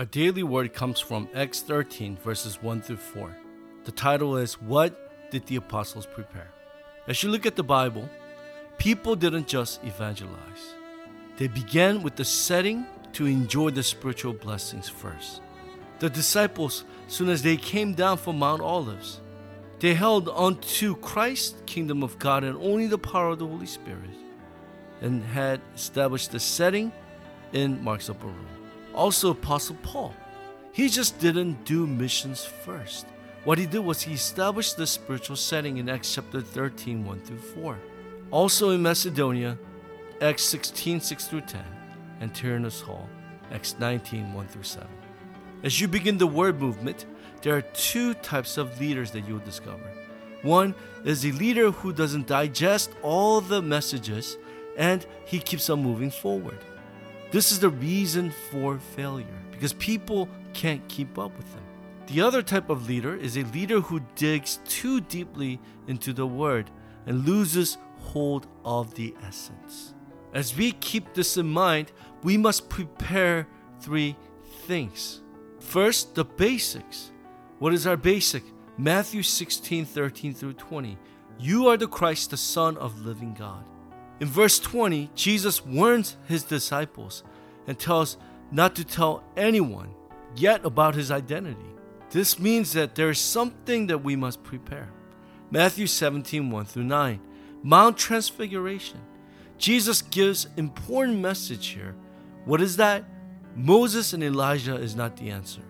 Our daily word comes from Acts 13, verses 1 through 4. The title is What Did the Apostles Prepare? As you look at the Bible, people didn't just evangelize, they began with the setting to enjoy the spiritual blessings first. The disciples, soon as they came down from Mount Olives, they held onto Christ's kingdom of God and only the power of the Holy Spirit, and had established the setting in Mark's upper room. Also, Apostle Paul, he just didn't do missions first. What he did was he established the spiritual setting in Acts chapter 13, 1 through 4. Also in Macedonia, Acts 16, 6 through 10, and Tyrannus Hall, Acts 19, 1 through 7. As you begin the word movement, there are two types of leaders that you'll discover. One is a leader who doesn't digest all the messages and he keeps on moving forward. This is the reason for failure because people can't keep up with them. The other type of leader is a leader who digs too deeply into the word and loses hold of the essence. As we keep this in mind, we must prepare three things. First, the basics. What is our basic? Matthew 16 13 through 20. You are the Christ, the Son of living God. In verse 20, Jesus warns his disciples and tells not to tell anyone yet about his identity. This means that there is something that we must prepare. Matthew 17 1 through 9. Mount Transfiguration. Jesus gives important message here. What is that? Moses and Elijah is not the answer.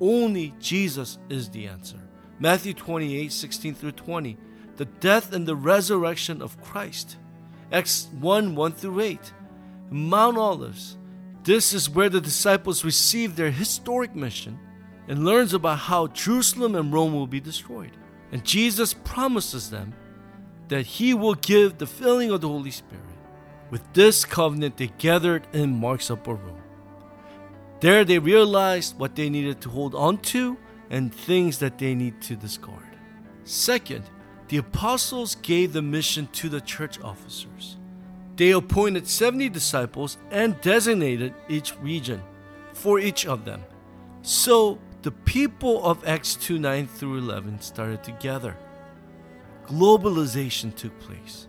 Only Jesus is the answer. Matthew 28 16 through 20. The death and the resurrection of Christ. Acts 1 1 through 8. Mount Olives. This is where the disciples receive their historic mission and learns about how Jerusalem and Rome will be destroyed. And Jesus promises them that he will give the filling of the Holy Spirit. With this covenant, they gathered in Mark's upper room. There they realized what they needed to hold on to and things that they need to discard. Second, the apostles gave the mission to the church officers. They appointed 70 disciples and designated each region for each of them. So the people of Acts 2 9 through 11 started together. Globalization took place.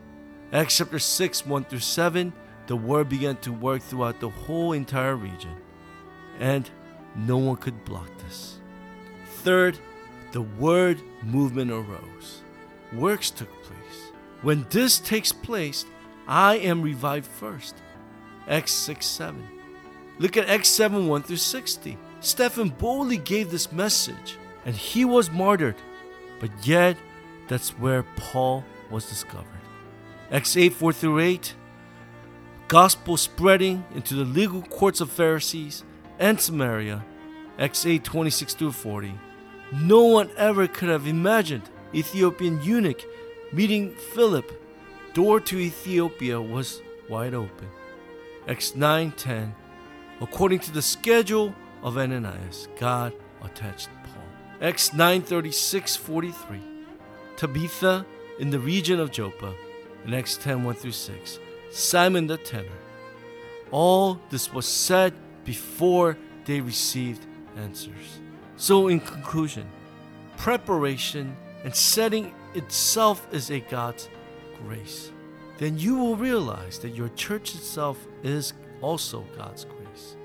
Acts chapter 6 1 through 7, the word began to work throughout the whole entire region, and no one could block this. Third, the word movement arose. Works took place. When this takes place, I am revived first. Acts 6 7. Look at Acts 7 1 through 60. Stephen boldly gave this message, and he was martyred. But yet, that's where Paul was discovered. Acts 8 4 through 8. Gospel spreading into the legal courts of Pharisees and Samaria. Acts 8 26 through 40. No one ever could have imagined Ethiopian eunuch meeting Philip door to Ethiopia was wide open. Acts 9:10 According to the schedule of Ananias, God attached Paul. Acts 9:36-43 Tabitha in the region of Joppa in Acts 10:1 through 6 Simon the tanner. All this was said before they received answers. So in conclusion, preparation and setting itself is a God's grace, then you will realize that your church itself is also God's grace.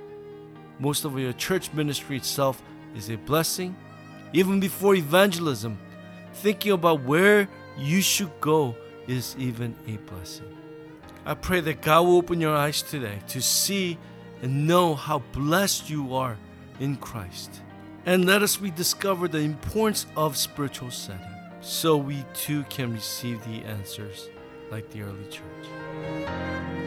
Most of your church ministry itself is a blessing. Even before evangelism, thinking about where you should go is even a blessing. I pray that God will open your eyes today to see and know how blessed you are in Christ. And let us rediscover the importance of spiritual setting so we too can receive the answers like the early church.